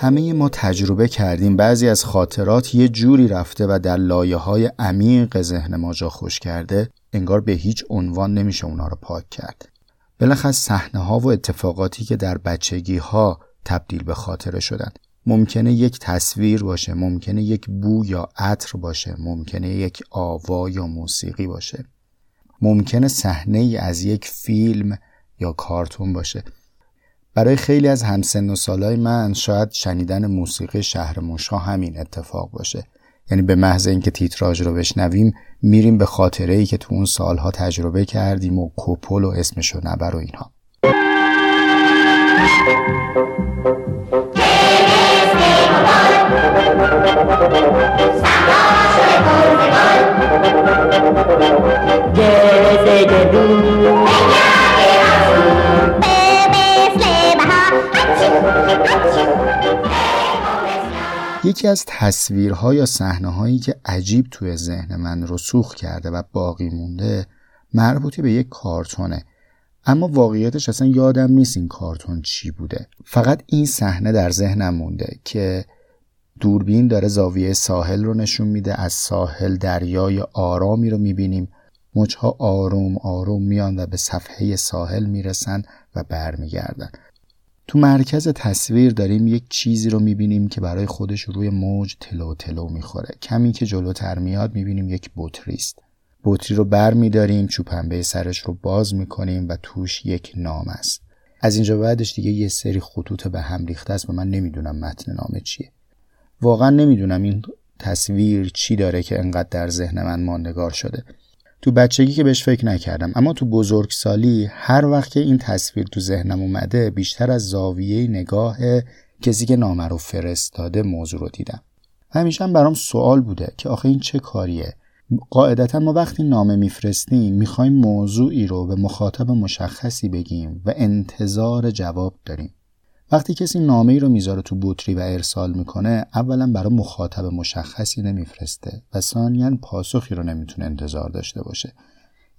همه ما تجربه کردیم. بعضی از خاطرات یه جوری رفته و در لایه های عمیق ذهن ما جا خوش کرده انگار به هیچ عنوان نمیشه اونا رو پاک کرد. بلخص صحنه ها و اتفاقاتی که در بچگی ها تبدیل به خاطره شدن. ممکنه یک تصویر باشه ممکنه یک بو یا عطر باشه ممکنه یک آوا یا موسیقی باشه. ممکنه صحنه ای از یک فیلم یا کارتون باشه. برای خیلی از همسن و سالای من شاید شنیدن موسیقی شهر موشا همین اتفاق باشه. یعنی به محض اینکه تیتراژ رو بشنویم میریم به خاطره ای که تو اون سالها تجربه کردیم و کوپل و اسمشو نبر و اینها. یکی از تصویرها یا صحنه هایی که عجیب توی ذهن من رسوخ کرده و باقی مونده مربوطی به یک کارتونه. اما واقعیتش اصلا یادم نیست این کارتون چی بوده. فقط این صحنه در ذهنم مونده که دوربین داره زاویه ساحل رو نشون میده از ساحل دریای آرامی رو می‌بینیم. مچها آروم آروم میان و به صفحه ساحل می‌رسن و برمیگردن. تو مرکز تصویر داریم یک چیزی رو می‌بینیم که برای خودش روی موج تلو تلو می‌خوره. کمی که جلوتر میاد می‌بینیم یک بطری است بطری رو بر میداریم چوپنبه سرش رو باز می‌کنیم و توش یک نام است. از اینجا بعدش دیگه یه سری خطوط به هم ریخته است و من نمی‌دونم متن نامه چیه. واقعا نمی‌دونم این تصویر چی داره که انقدر در ذهن من ماندگار شده. تو بچگی که بهش فکر نکردم. اما تو بزرگسالی هر وقت که این تصویر تو ذهنم اومده بیشتر از زاویه نگاه کسی که نامه رو فرستاده موضوع رو دیدم. همیشه هم برام سوال بوده که آخه این چه کاریه؟ قاعدتا ما وقتی نامه میفرستیم می‌خوایم موضوعی رو به مخاطب مشخصی بگیم و انتظار جواب داریم. وقتی کسی نامه ای رو می‌ذاره تو بطری و ارسال می‌کنه اولا برای مخاطب مشخصی نمیفرسته و ثانیا پاسخی رو نمی‌تونه انتظار داشته باشه.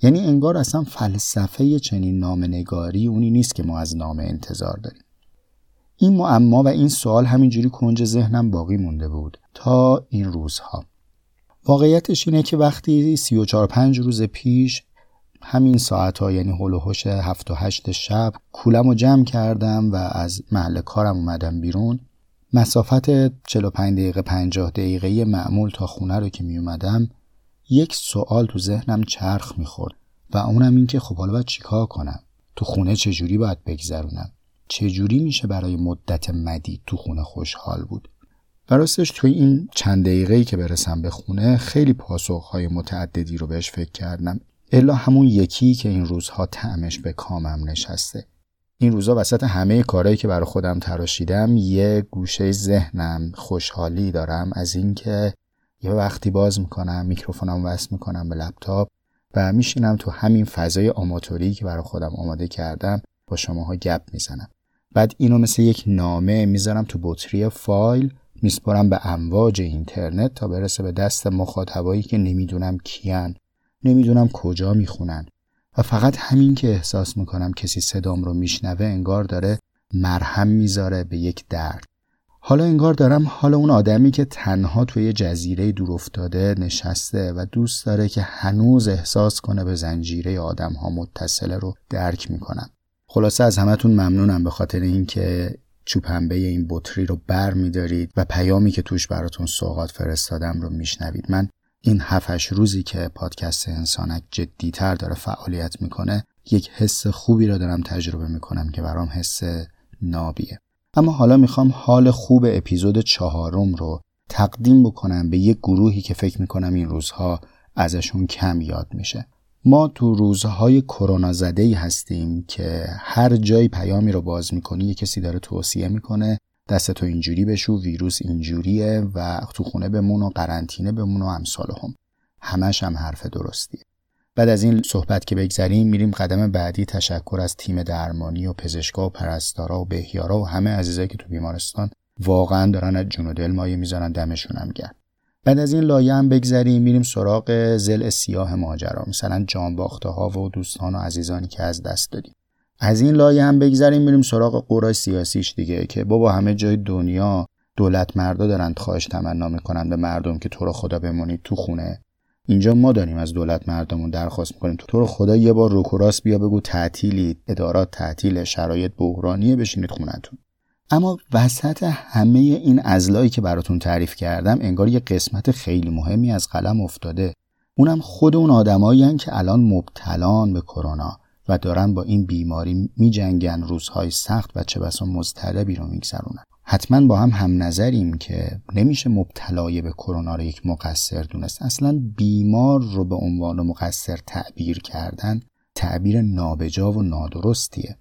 یعنی انگار اصلا فلسفه چنین نامه نگاری اونی نیست که ما از نامه انتظار داریم. این معما و این سوال همینجوری کنج ذهنم باقی مونده بود تا این روزها. واقعیتش اینه که وقتی 34 5 روز پیش همین ساعت ها یعنی هول و هفت و هشت شب کولم رو جمع کردم و از محل کارم اومدم بیرون. مسافت 45 دقیقه 50 دقیقه معمول تا خونه رو که می اومدم یک سوال تو ذهنم چرخ می‌خورد و اونم این که خب حالا باید چیکار کنم؟ تو خونه چجوری باید بگذرونم؟ چجوری میشه برای مدت مدید تو خونه خوشحال بود؟ براستش توی این چند دقیقه که برسم به خونه خیلی پاسخهای متعددی رو بهش فکر کردم. الا همون یکی که این روزها تعمش به کامم نشسته. این روزها وسط همه کارهایی که برای خودم تراشیدم یه گوشه ذهنم خوشحالی دارم از اینکه یه وقتی باز می‌کنم میکروفونم وصل می‌کنم به لپتاپ و میشینم تو همین فضای آماتوری که برای خودم آماده کردم با شماها گپ می‌زنم. بعد اینو مثل یک نامه می‌ذارم تو بطری فایل میسپرم به امواج اینترنت تا برسه به دست مخاطبایی که نمی‌دونم کیان. نمی‌دونم کجا می‌خونن. و فقط همین که احساس می‌کنم کسی صدام رو میشنوه انگار داره مرهم می‌ذاره به یک درد. حالا انگار دارم حالا اون آدمی که تنها توی جزیره دور افتاده نشسته و دوست داره که هنوز احساس کنه به زنجیره آدم ها متصله رو درک می‌کنم. خلاصه از همتون ممنونم به خاطر اینکه چوپنبه این بطری رو بر میدارید و پیامی که توش براتون سوغات فرستادم رو میشنوید. من این هفتش روزی که پادکست انسانک جدیتر داره فعالیت می‌کنه یک حس خوبی را دارم تجربه می‌کنم که برام حس نابیه. اما حالا می‌خوام حال خوب اپیزود چهارم رو تقدیم بکنم به یک گروهی که فکر می‌کنم این روزها ازشون کم یاد میشه. ما تو روزهای کرونا زده ای هستیم که هر جای پیامی رو باز می‌کنی یه کسی داره توصیه می‌کنه دست تو اینجوری بشو ویروس اینجوریه و تو خونه بمون و قرنطینه بمون و امثال هم. همش هم حرف درستیه. بعد از این صحبت که بگذریم میریم قدم بعدی تشکر از تیم درمانی و پزشکا و پرستارا و بهیارا و همه عزیزایی که تو بیمارستان واقعا دارن از جون و دل مایه می‌ذارن دمشون هم گرد بعد از این لایه هم بگذریم میریم سراغ زل سیاه ماجرا. مثلا جانباخته ها و دوستان و عزیزانی که از دست دادیم. از این لایه هم بگذریم میریم سراغ قورای سیاسیش دیگه که بابا همه جای دنیا دولت مردا دارن خواهش تمنا می‌کنن به مردم که تو رو خدا بمونید تو خونه. اینجا ما داریم از دولت مردمون درخواست می‌کنیم تو رو خدا یه بار روکوراس بیا بگو تعطیلی ادارات تعطیل شرایط بحرانیه بشینید خونتون. اما وسط همه این ازلایی که براتون تعریف کردم انگار یه قسمت خیلی مهمی از قلم افتاده. اونم خود اون آدمایی که الان مبتلان به کرونا. و دارن با این بیماری میجنگن روزهای سخت و چه بسا مضطربی رو میگذرونن. حتما با هم هم نظریم که نمیشه مبتلای به کرونا رو یک مقصر دونست. اصلا بیمار رو به عنوان مقصر تعبیر کردن تعبیر نابجا و نادرستیه.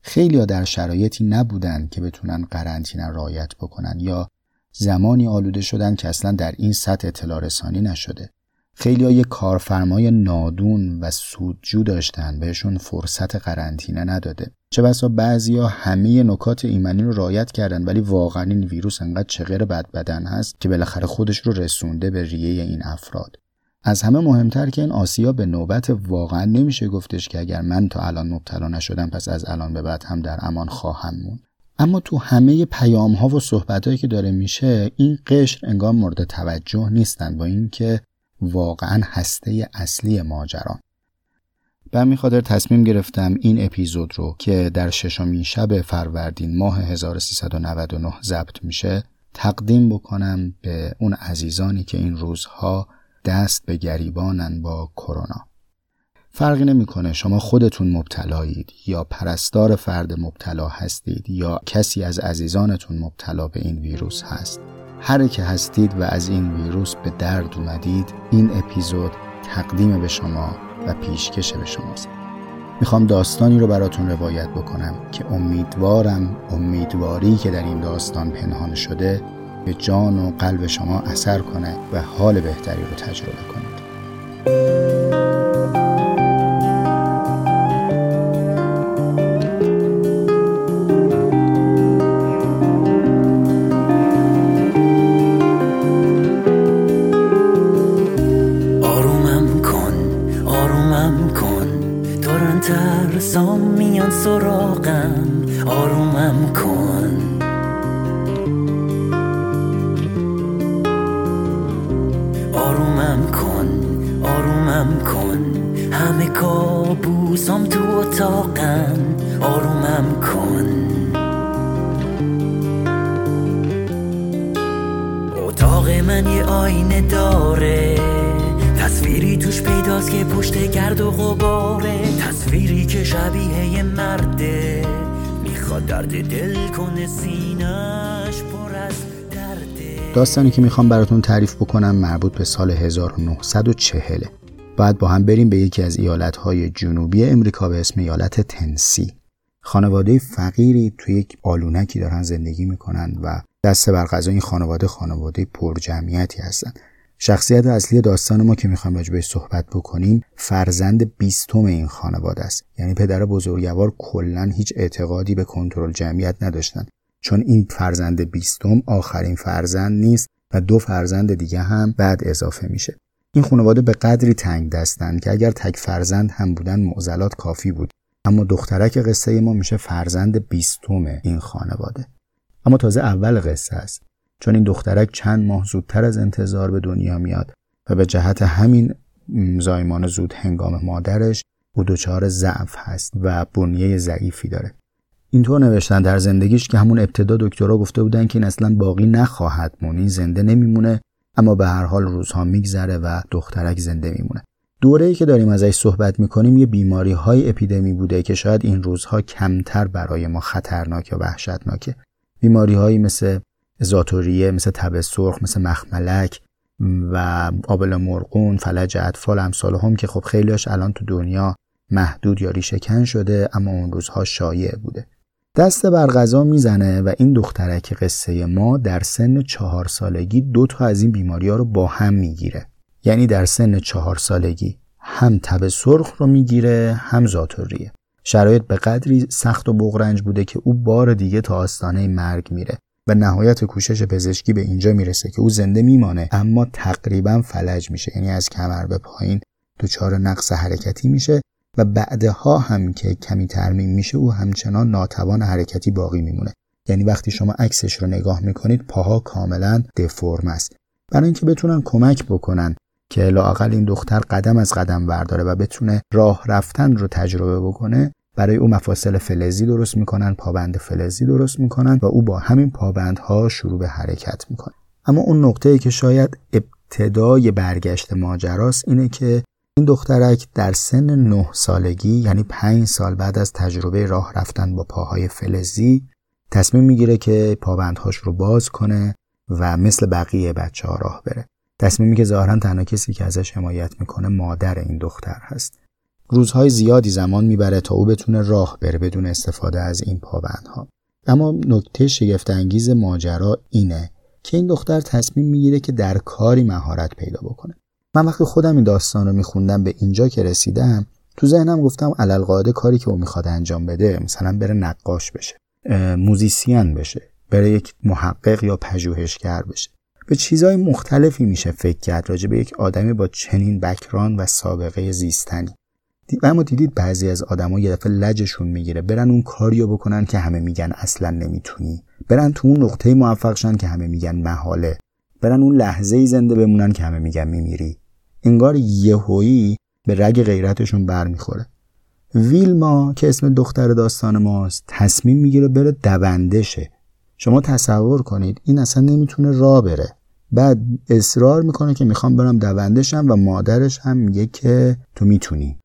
خیلی ها در شرایطی نبودن که بتونن قرنطینه رایت بکنن یا زمانی آلوده شدن که اصلا در این سطح اطلاع رسانی نشده. خیلی ها یه کارفرمای نادون و سودجو داشتن بهشون فرصت قرنطینه نداده. چه بسا بعضیا همه نکات ایمنی رو رایت کردن ولی واقعا این ویروس انقدر چغر بد بدن هست که بالاخره خودش رو رسونده به ریه این افراد. از همه مهمتر که این آسیا به نوبت واقعا نمیشه گفتش که اگر من تا الان مبتلا نشدم پس از الان به بعد هم در امان خواهم مون اما تو همه پیام ها و صحبت هایی که داره میشه این قشر انگار مورد توجه نیستن با اینکه واقعا هسته اصلی ماجران به همین خاطر تصمیم گرفتم این اپیزود رو که در ششمین شب فروردین ماه 1399 ضبط میشه تقدیم بکنم به اون عزیزانی که این روزها دست به گریبانن با کرونا. فرقی نمی‌کنه شما خودتون مبتلایید یا پرستار فرد مبتلا هستید یا کسی از عزیزانتون مبتلا به این ویروس هست. هر که هستید و از این ویروس به درد اومدید این اپیزود تقدیم به شما و پیشکش به شماست. می‌خوام داستانی رو براتون روایت بکنم که امیدوارم امیدواری که در این داستان پنهان شده به جان و قلب شما اثر کنه و حال بهتری رو تجربه کنید. سراغم آرومم کن. آرومم کن آرومم کن. همه کابوسام تو اتاقن شبیه یه مرده. می‌خواد درد دل کنه سینش پر از درده. داستانی که می‌خوام براتون تعریف بکنم مربوط به سال 1940 بعد با هم بریم به یکی از ایالتهای جنوبی امریکا به اسم ایالت تنسی. خانواده فقیری توی یک آلونکی دارن زندگی می‌کنن و دست بر غذا این خانواده خانواده پر جمعیتی هستن. شخصیت اصلی داستان ما که می‌خوایم بهش صحبت بکنیم فرزند بیستم این خانواده است. یعنی پدر بزرگوار کلا هیچ اعتقادی به کنترل جمعیت نداشتن. چون این فرزند بیستم آخرین فرزند نیست و دو فرزند دیگه هم بعد اضافه میشه. این خانواده به قدری تنگ دستن که اگر تک فرزند هم بودن معضلات کافی بود. اما دخترک قصه ما میشه فرزند بیستم این خانواده. اما تازه اول قصه است. چون این دخترک چند ماه زودتر از انتظار به دنیا میاد و به جهت همین زایمان زود هنگام مادرش او دچار ضعف هست و بنیه ضعیفی داره. اینطور نوشتن در زندگیش که همون ابتدا دکترها گفته بودن که این اصلا باقی نخواهد مونی زنده نمیمونه اما به هر حال روزها میگذره و دخترک زنده میمونه. دوره ای که داریم ازش صحبت می‌کنیم یه بیماری های اپیدمی بوده که شاید این روزها کمتر برای ما خطرناک یا وحشتناکه. بیماری هایی مثل زاتوریه مثل تب سرخ مثل مخملک و آبل مرغون فلج اطفال امثال هم که خب خیلیاش الان تو دنیا محدود یا ریشهکن شده اما اون روزها شایع بوده. دست بر غذا می‌زنه و این دخترک قصه ما در سن چهار سالگی دو تا از این بیماری ها رو با هم می‌گیره. یعنی در سن چهار سالگی هم تب سرخ رو می‌گیره هم زاتوریه شرایط به قدری سخت و بغرنج بوده که او بار دیگه تا آستانه مرگ میره. و نهایت کوشش پزشکی به اینجا می‌رسه که او زنده میمانه اما تقریبا فلج میشه. یعنی از کمر به پایین دچار نقص حرکتی میشه و بعدها هم که کمی ترمیم میشه او همچنان ناتوان حرکتی باقی میمونه. یعنی وقتی شما عکسش رو نگاه می‌کنید پاها کاملا دفرم است. برای اینکه بتونن کمک بکنن که لاقل این دختر قدم از قدم برداره و بتونه راه رفتن رو تجربه بکنه برای او مفاصل فلزی درست می‌کنن پابند فلزی درست می‌کنن و او با همین پابندها شروع به حرکت می‌کنه. اما اون نقطه ای که شاید ابتدای برگشت ماجراست اینه که این دخترک در سن نه سالگی یعنی پنج سال بعد از تجربه راه رفتن با پاهای فلزی تصمیم می‌گیره که پابندهاش رو باز کنه و مثل بقیه بچه ها راه بره. تصمیمی که ظاهرا تنها کسی که ازش حمایت می‌کنه مادر این دختر هست. روزهای زیادی زمان می‌بره تا او بتونه راه بره بدون استفاده از این پابندها. اما نکته شگفت انگیز ماجرا اینه که این دختر تصمیم می‌گیره که در کاری مهارت پیدا بکنه. من وقتی خودم این داستان رو میخوندم به اینجا که رسیدم تو ذهنم گفتم علل کاری که او می‌خواد انجام بده مثلا بره نقاش بشه موزیسین بشه بره یک محقق یا پژوهشگر بشه. به چیزهای مختلفی میشه فکر کرد راجع به یک آدمی با چنین بکران و سابقه زیستنی. و اما دیدید بعضی از آدما یه دفعه لجشون می‌گیره. برن اون کاریو بکنن که همه میگن اصلا نمی‌تونی. برن تو اون نقطه موفق شن که همه میگن محاله. برن اون لحظه ای زنده بمونن که همه میگن میمیری. انگار یهویی به رگ غیرتشون برمیخوره. ویلما که اسم دختر داستان ماست تصمیم می‌گیره بره دونده شما تصور کنید این اصلا نمی‌تونه راه بره. بعد اصرار می‌کنه که می‌خوام برم دوندشم و مادرش هم میگه که تو می‌تونی.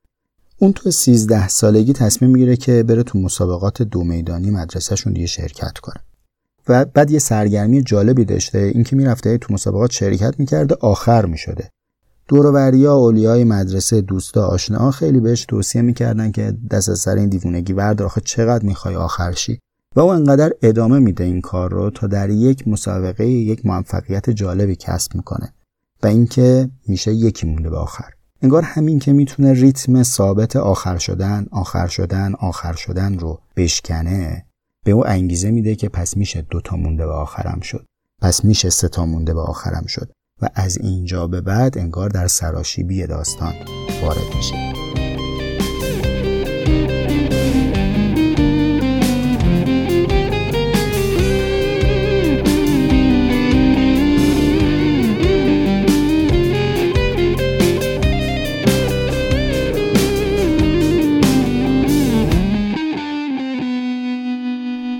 اون تو 13 سالگی تصمیم می‌گیره که بره تو مسابقات دو میدانی مدرسهشون دیگه شرکت کنه. و بعد یه سرگرمی جالبی داشته اینکه می‌رفته تو مسابقات شرکت می‌کرده آخر می‌شده. دورووریا اولیای مدرسه دوستا آشنا خیلی بهش توصیه می‌کردن که دست از سر این دیوونگی ورد آخه چقدر می‌خوای آخر شی؟ و او انقدر ادامه میده این کار رو تا در یک مسابقه یک موفقیت جالبی کسب می‌کنه. و اینکه میشه یکی مونده به آخر. انگار همین که می‌تونه ریتم ثابت آخر شدن آخر شدن آخر شدن رو بشکنه به او انگیزه میده که پس میشه دوتا مونده به آخرم شد. پس میشه سه تا مونده به آخرم شد. و از اینجا به بعد انگار در سراشیبی داستان وارد میشه.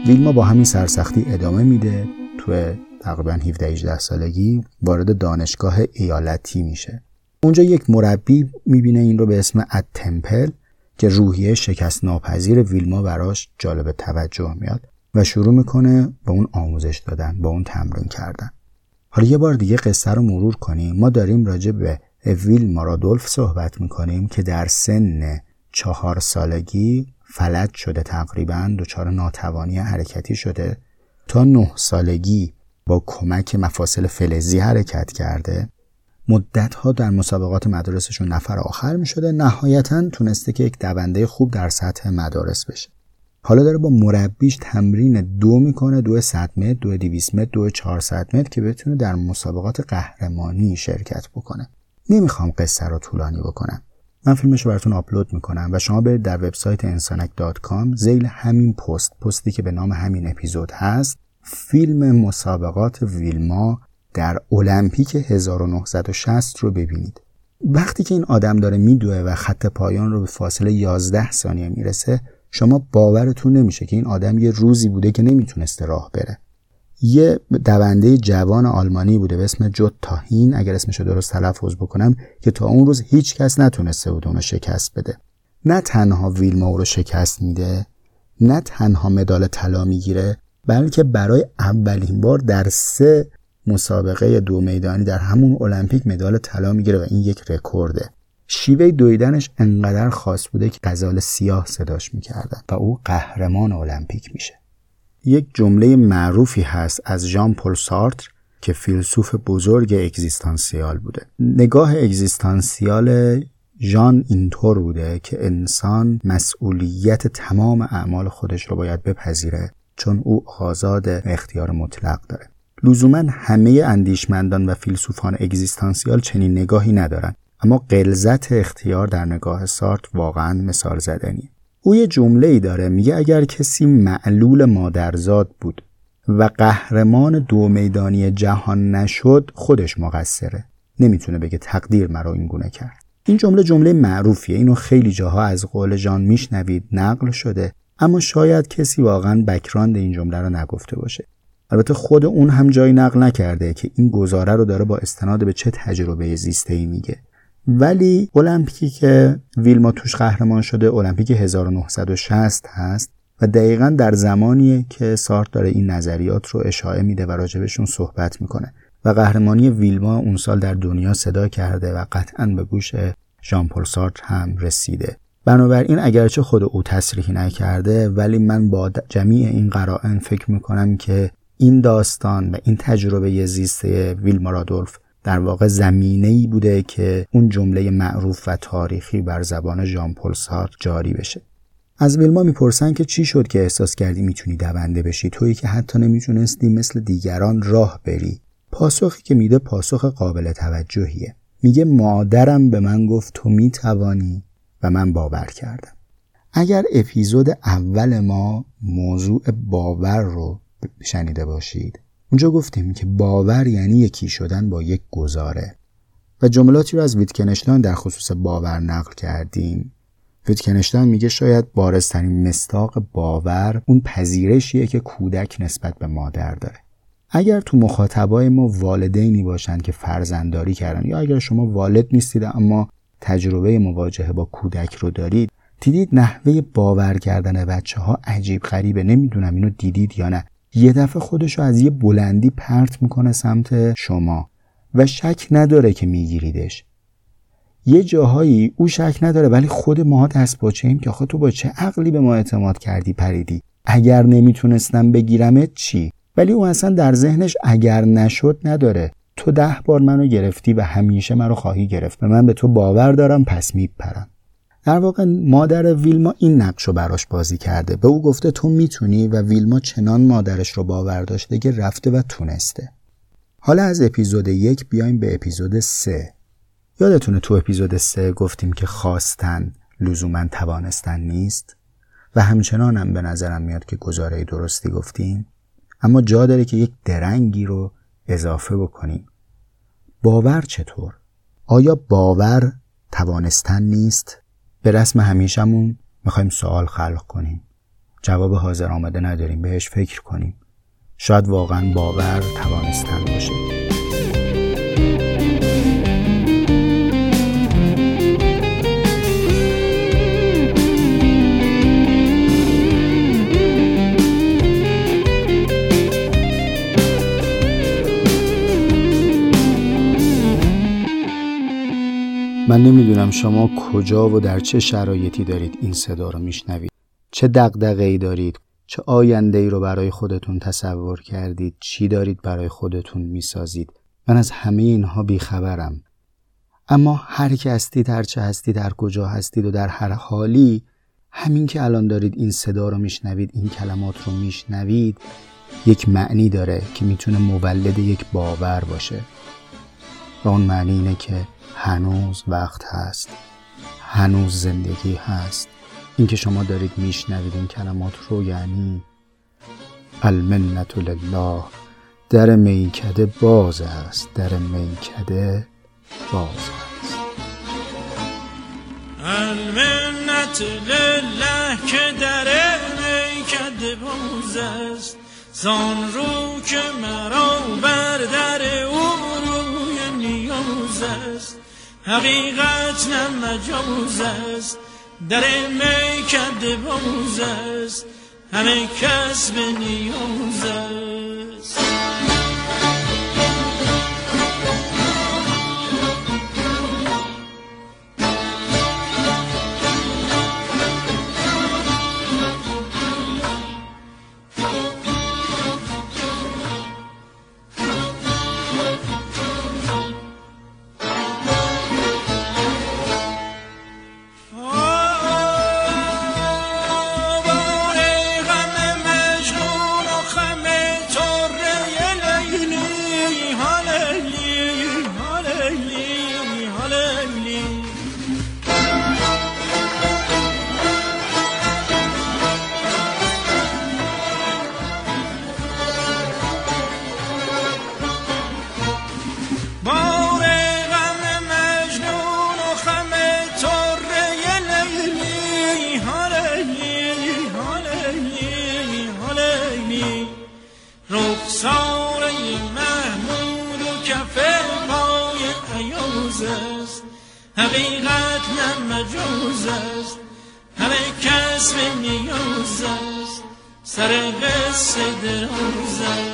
ویلما با همین سرسختی ادامه میده. تو تقریبا 17 18 سالگی وارد دانشگاه ایالتی میشه. اونجا یک مربی می‌بینه این رو به اسم اد تمپل که روحیه شکست ناپذیر ویلما براش جالب توجه میاد و شروع می‌کنه با اون آموزش دادن با اون تمرین کردن. حالا یه بار دیگه قصه رو مرور کنیم. ما داریم راجع به ویلما رادولف صحبت می‌کنیم که در سن چهار سالگی فلج شده تقریبا دچار ناتوانی حرکتی شده تا نه سالگی با کمک مفاصل فلزی حرکت کرده. مدت ها در مسابقات مدارسشون نفر آخر می شده نهایتا تونسته که یک دونده خوب در سطح مدارس بشه. حالا داره با مربیش تمرین دو می‌کنه. دو 100 متر دو 200 متر دو 400 متر که بتونه در مسابقات قهرمانی شرکت بکنه. نمی‌خوام قصه رو طولانی بکنم. من فیلمش رو براتون آپلود می‌کنم و شما برید در وبسایت انسانک.com زیل همین پست پستی که به نام همین اپیزود هست فیلم مسابقات ویلما در المپیک 1960 رو ببینید. وقتی که این آدم داره میدوه و خط پایان رو به فاصله 11 ثانیه می‌رسه شما باورتون نمیشه که این آدم یه روزی بوده که نمی‌تونسته راه بره. یه دونده جوان آلمانی بوده به اسم جوت تاهین اگر اسمش رو درست تلفظ بکنم که تا اون روز هیچ کس نتونسته بود اونو شکست بده. نه تنها ویلما رو شکست میده نه تنها مدال طلا می‌گیره بلکه برای اولین بار در سه مسابقه دو میدانی در همون المپیک مدال طلا می‌گیره و این یک رکورده. شیوه دویدنش انقدر خاص بوده که غزال سیاه صداش می‌کردن و او قهرمان المپیک میشه. یک جمله معروفی هست از ژان پل سارتر که فیلسوف بزرگ اگزیستانسیال بوده. نگاه اگزیستانسیال ژان اینطور بوده که انسان مسئولیت تمام اعمال خودش رو باید بپذیره چون او آزاد اختیار مطلق داره. لزوما همه اندیشمندان و فیلسوفان اگزیستانسیال چنین نگاهی ندارن اما قلزت اختیار در نگاه سارت واقعا مثال زدنی او یه جمله ای داره. میگه اگر کسی معلول مادرزاد بود و قهرمان دو میدانی جهان نشد خودش مقصره. نمی‌تونه بگه تقدیر مرا این گونه کرد. این جمله جمله معروفیه. اینو خیلی جاها از قول جان میشنوید نقل شده. اما شاید کسی واقعا بکراند این جمله رو نگفته باشه. البته خود اون هم جایی نقل نکرده که این گزاره رو داره با استناد به چه تجربه زیسته ای میگه. ولی المپیکی که ویلما توش قهرمان شده المپیک 1960 هست و دقیقا در زمانیه که سارت داره این نظریات رو اشاعه میده و راجبشون صحبت می‌کنه. و قهرمانی ویلما اون سال در دنیا صدا کرده و قطعا به گوش ژان پل سارت هم رسیده. بنابراین اگرچه خود او تصریحی نکرده ولی من با جمیع این قرائن فکر می‌کنم که این داستان و این تجربه زیست ویلما رادولف در واقع زمینه ای بوده که اون جمله معروف و تاریخی بر زبان ژان پل جاری بشه. از ویلما می‌پرسن که چی شد که احساس کردی می‌تونی دونده بشی؟ تویی که حتی نمی‌تونستی مثل دیگران راه بری. پاسخی که میده پاسخ قابل توجهیه. میگه مادرم به من گفت تو می‌توانی و من باور کردم. اگر اپیزود اول ما موضوع باور رو شنیده باشید اونجا گفتیم که باور یعنی یکی شدن با یک گزاره. و جملاتی رو از ویتکنشتاین در خصوص باور نقل کردیم. ویتکنشتاین میگه شاید بارزترین مستاق باور اون پذیرشیه که کودک نسبت به مادر داره. اگر تو مخاطبای ما والدینی باشند که فرزندداری کردن یا اگر شما والد نیستید اما تجربه مواجهه با کودک رو دارید دیدید نحوه باور کردن بچه ها عجیب غریبه. نمی‌دونم اینو دیدید یا نه. یه دفعه خودش رو از یه بلندی پرت می‌کنه سمت شما و شک نداره که میگیریدش. یه جاهایی او شک نداره ولی خود ما دست باچه ایم که آخه تو با چه عقلی به ما اعتماد کردی پریدی؟ اگر نمی‌تونستم بگیرمت چی؟ ولی او اصلا در ذهنش اگر نشد نداره. تو ده بار منو گرفتی و همیشه منو خواهی گرفت و من به تو باور دارم پس میپرم. در واقع مادر ویلما این نقش رو براش بازی کرده. به او گفته تو می‌تونی و ویلما چنان مادرش رو باور داشته که رفته و تونسته. حالا از اپیزود یک بیایم به اپیزود سه. یادتونه تو اپیزود سه گفتیم که خواستن لزوما توانستن نیست؟ و همچنان هم به نظرم میاد که گزاره درستی گفتیم. اما جا داره که یک درنگی رو اضافه بکنیم. باور چطور؟ آیا باور توانستن نیست؟ به رسم همیشمون می‌خوایم سوال خلق کنیم. جواب حاضر آمده نداریم بهش فکر کنیم. شاید واقعا باور توانستن باشه. من نمی‌دونم شما کجا و در چه شرایطی دارید این صدا رو میشنوید. چه دقدقه ای دارید؟ چه آینده ای رو برای خودتون تصور کردید؟ چی دارید برای خودتون می‌سازید؟ من از همه اینها بیخبرم. اما هر که هستید هر چه هستید هر کجا هستید و در هر حالی همین که الان دارید این صدا رو میشنوید این کلمات رو میشنوید یک معنی داره که می‌تونه مولد یک باور باشه. و اون معنی اینه که هنوز وقت هست. هنوز زندگی هست. اینکه شما دارید میشنوید این کلمات رو یعنی المنت لله. در میکده باز است. در میکده باز است. المنت لله که در میکده باز است. زان رو که مرا بر در او روی نیاز است. حقیقت نه مجاز است در میکد باز است. همه کس به نیاز است. حقیقت نه مجوز است. همه کس به نیاز است. سر قصه دراز است.